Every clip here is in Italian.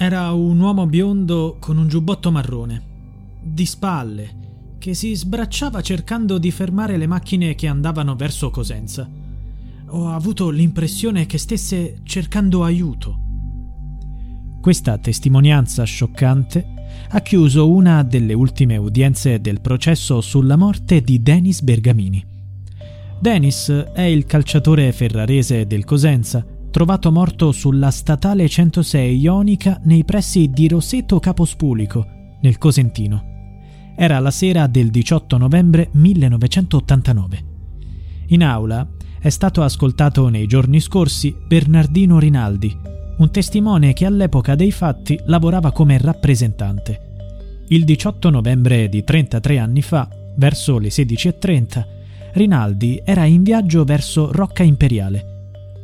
Era un uomo biondo con un giubbotto marrone, di spalle, che si sbracciava cercando di fermare le macchine che andavano verso Cosenza. Ho avuto l'impressione che stesse cercando aiuto. Questa testimonianza scioccante ha chiuso una delle ultime udienze del processo sulla morte di Denis Bergamini. Denis è il calciatore ferrarese del Cosenza, trovato morto sulla statale 106 Ionica nei pressi di Roseto Capospulico, nel Cosentino. Era la sera del 18 novembre 1989. In aula è stato ascoltato nei giorni scorsi Bernardino Rinaldi, un testimone che all'epoca dei fatti lavorava come rappresentante. Il 18 novembre di 33 anni fa, verso le 16.30, Rinaldi era in viaggio verso Rocca Imperiale.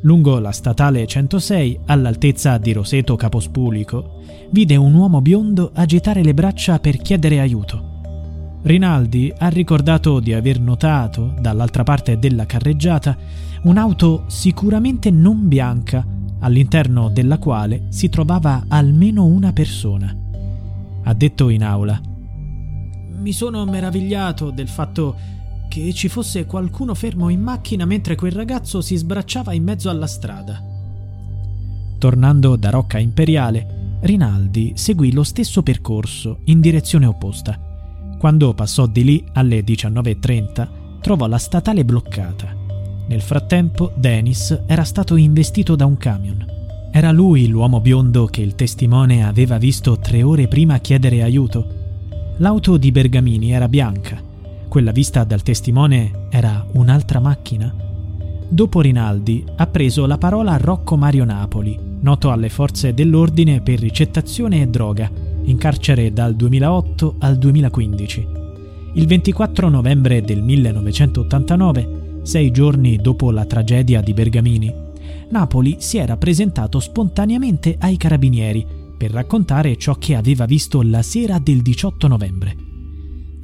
Lungo la statale 106, all'altezza di Roseto Capospulico, vide un uomo biondo agitare le braccia per chiedere aiuto. Rinaldi ha ricordato di aver notato, dall'altra parte della carreggiata, un'auto sicuramente non bianca all'interno della quale si trovava almeno una persona. Ha detto in aula. Mi sono meravigliato del fatto che ci fosse qualcuno fermo in macchina mentre quel ragazzo si sbracciava in mezzo alla strada. Tornando da Rocca Imperiale, Rinaldi seguì lo stesso percorso in direzione opposta. Quando passò di lì alle 19.30 trovò la statale bloccata nel frattempo, Dennis era stato investito da un camion. Era lui l'uomo biondo che il testimone aveva visto tre ore prima chiedere aiuto. L'auto di Bergamini era bianca. Quella vista dal testimone era un'altra macchina. Dopo Rinaldi ha preso la parola Rocco Mario Napoli, noto alle forze dell'ordine per ricettazione e droga, in carcere dal 2008 al 2015. Il 24 novembre del 1989 sei giorni dopo la tragedia di Bergamini, Napoli si era presentato spontaneamente ai carabinieri per raccontare ciò che aveva visto la sera del 18 novembre.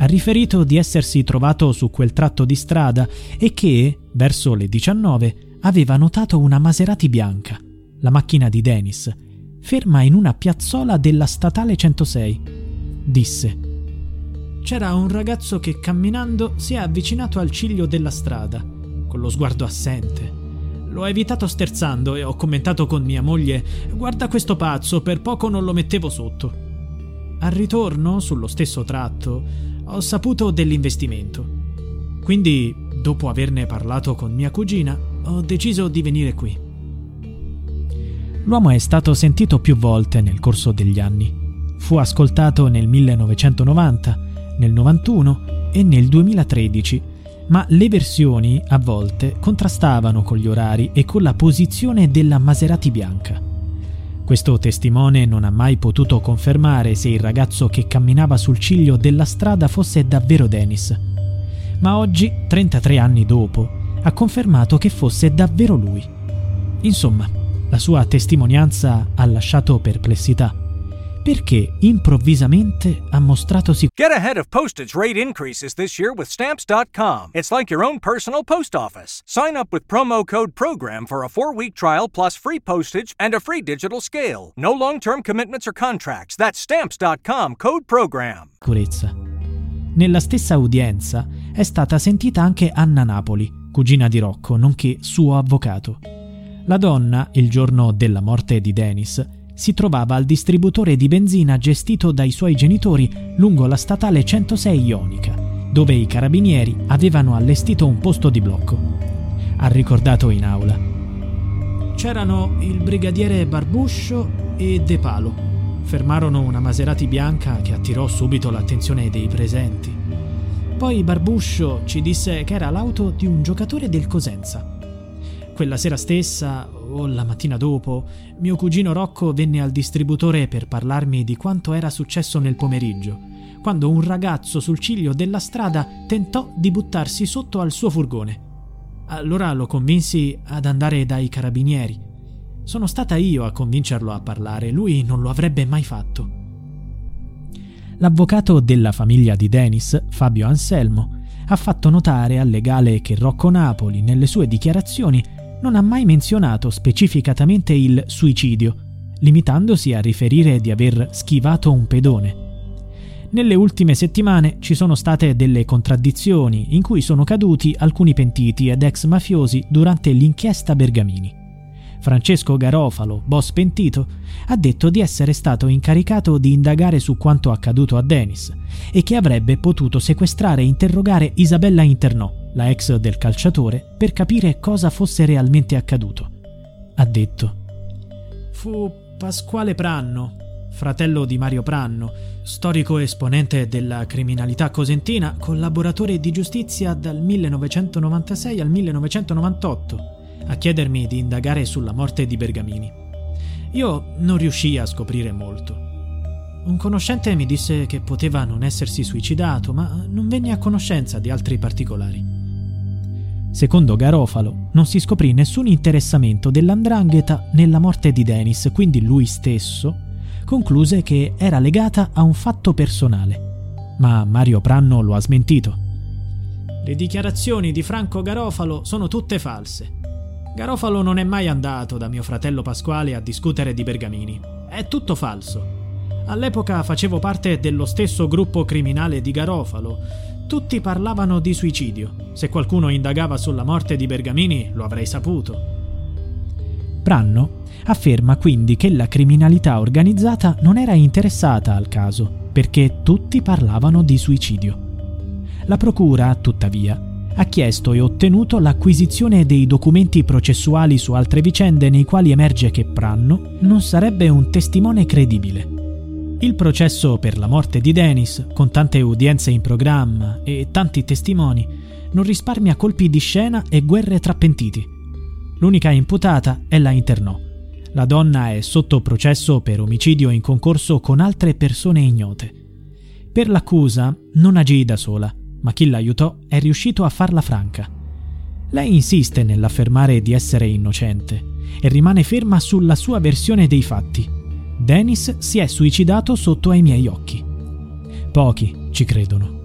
Ha riferito di essersi trovato su quel tratto di strada e che, verso le 19, aveva notato una Maserati bianca, la macchina di Dennis, ferma in una piazzola della statale 106. Disse c'era un ragazzo che camminando si è avvicinato al ciglio della strada, con lo sguardo assente. L'ho evitato sterzando e ho commentato con mia moglie: Guarda questo pazzo, per poco non lo mettevo sotto. Al ritorno, sullo stesso tratto, ho saputo dell'investimento. Quindi, dopo averne parlato con mia cugina, ho deciso di venire qui. L'uomo è stato sentito più volte nel corso degli anni. Fu ascoltato nel 1990 nel 91 e nel 2013, ma le versioni a volte contrastavano con gli orari e con la posizione della Maserati bianca. Questo testimone non ha mai potuto confermare se il ragazzo che camminava sul ciglio della strada fosse davvero Dennis, ma oggi, 33 anni dopo, ha confermato che fosse davvero lui. Insomma, la sua testimonianza ha lasciato perplessità perché improvvisamente ha mostratosi Get ahead of postage rate increases this year with stamps.com. It's like your own personal post office. Sign up with promo code program for a 4-week trial plus free postage and a free digital scale. No long-term commitments or contracts. That's stamps.com code program. Sicurezza. Nella stessa udienza è stata sentita anche Anna Napoli, cugina di Rocco, nonché suo avvocato. La donna, il giorno della morte di Dennis, si trovava al distributore di benzina gestito dai suoi genitori lungo la statale 106 Ionica, dove i carabinieri avevano allestito un posto di blocco. Ha ricordato in aula. C'erano il brigadiere Barbuscio e De Palo. Fermarono una Maserati bianca che attirò subito l'attenzione dei presenti. Poi Barbuscio ci disse che era l'auto di un giocatore del Cosenza. Quella sera stessa o la mattina dopo, mio cugino Rocco venne al distributore per parlarmi di quanto era successo nel pomeriggio, quando un ragazzo sul ciglio della strada tentò di buttarsi sotto al suo furgone. Allora lo convinsi ad andare dai carabinieri. Sono stata io a convincerlo a parlare, lui non lo avrebbe mai fatto. L'avvocato della famiglia di Dennis, Fabio Anselmo, ha fatto notare al legale che Rocco Napoli, nelle sue dichiarazioni, non ha mai menzionato specificatamente il suicidio limitandosi a riferire di aver schivato un pedone. Nelle ultime settimane ci sono state delle contraddizioni in cui sono caduti alcuni pentiti ed ex mafiosi durante l'inchiesta Bergamini. Francesco Garofalo, boss pentito, ha detto di essere stato incaricato di indagare su quanto accaduto a Dennis e che avrebbe potuto sequestrare e interrogare Isabella Internò, la ex del calciatore, per capire cosa fosse realmente accaduto. Ha detto: Fu Pasquale Pranno, fratello di Mario Pranno, storico esponente della criminalità cosentina, collaboratore di giustizia dal 1996 al 1998 a chiedermi di indagare sulla morte di Bergamini. Io non riuscii a scoprire molto. Un conoscente mi disse che poteva non essersi suicidato, ma non venne a conoscenza di altri particolari. Secondo Garofalo, non si scoprì nessun interessamento dell'andrangheta nella morte di Dennis, quindi lui stesso concluse che era legata a un fatto personale. Ma Mario Pranno lo ha smentito. Le dichiarazioni di Franco Garofalo sono tutte false. Garofalo non è mai andato da mio fratello Pasquale a discutere di Bergamini. È tutto falso. All'epoca facevo parte dello stesso gruppo criminale di Garofalo. Tutti parlavano di suicidio. Se qualcuno indagava sulla morte di Bergamini, lo avrei saputo. Pranno afferma quindi che la criminalità organizzata non era interessata al caso, perché tutti parlavano di suicidio. La Procura, tuttavia, ha chiesto e ottenuto l'acquisizione dei documenti processuali su altre vicende nei quali emerge che Pranno non sarebbe un testimone credibile. Il processo per la morte di Dennis, con tante udienze in programma e tanti testimoni, non risparmia colpi di scena e guerre tra pentiti. L'unica imputata è la internò. La donna è sotto processo per omicidio in concorso con altre persone ignote. Per l'accusa non agì da sola ma chi l'aiutò è riuscito a farla franca. Lei insiste nell'affermare di essere innocente e rimane ferma sulla sua versione dei fatti. Dennis si è suicidato sotto ai miei occhi. Pochi ci credono.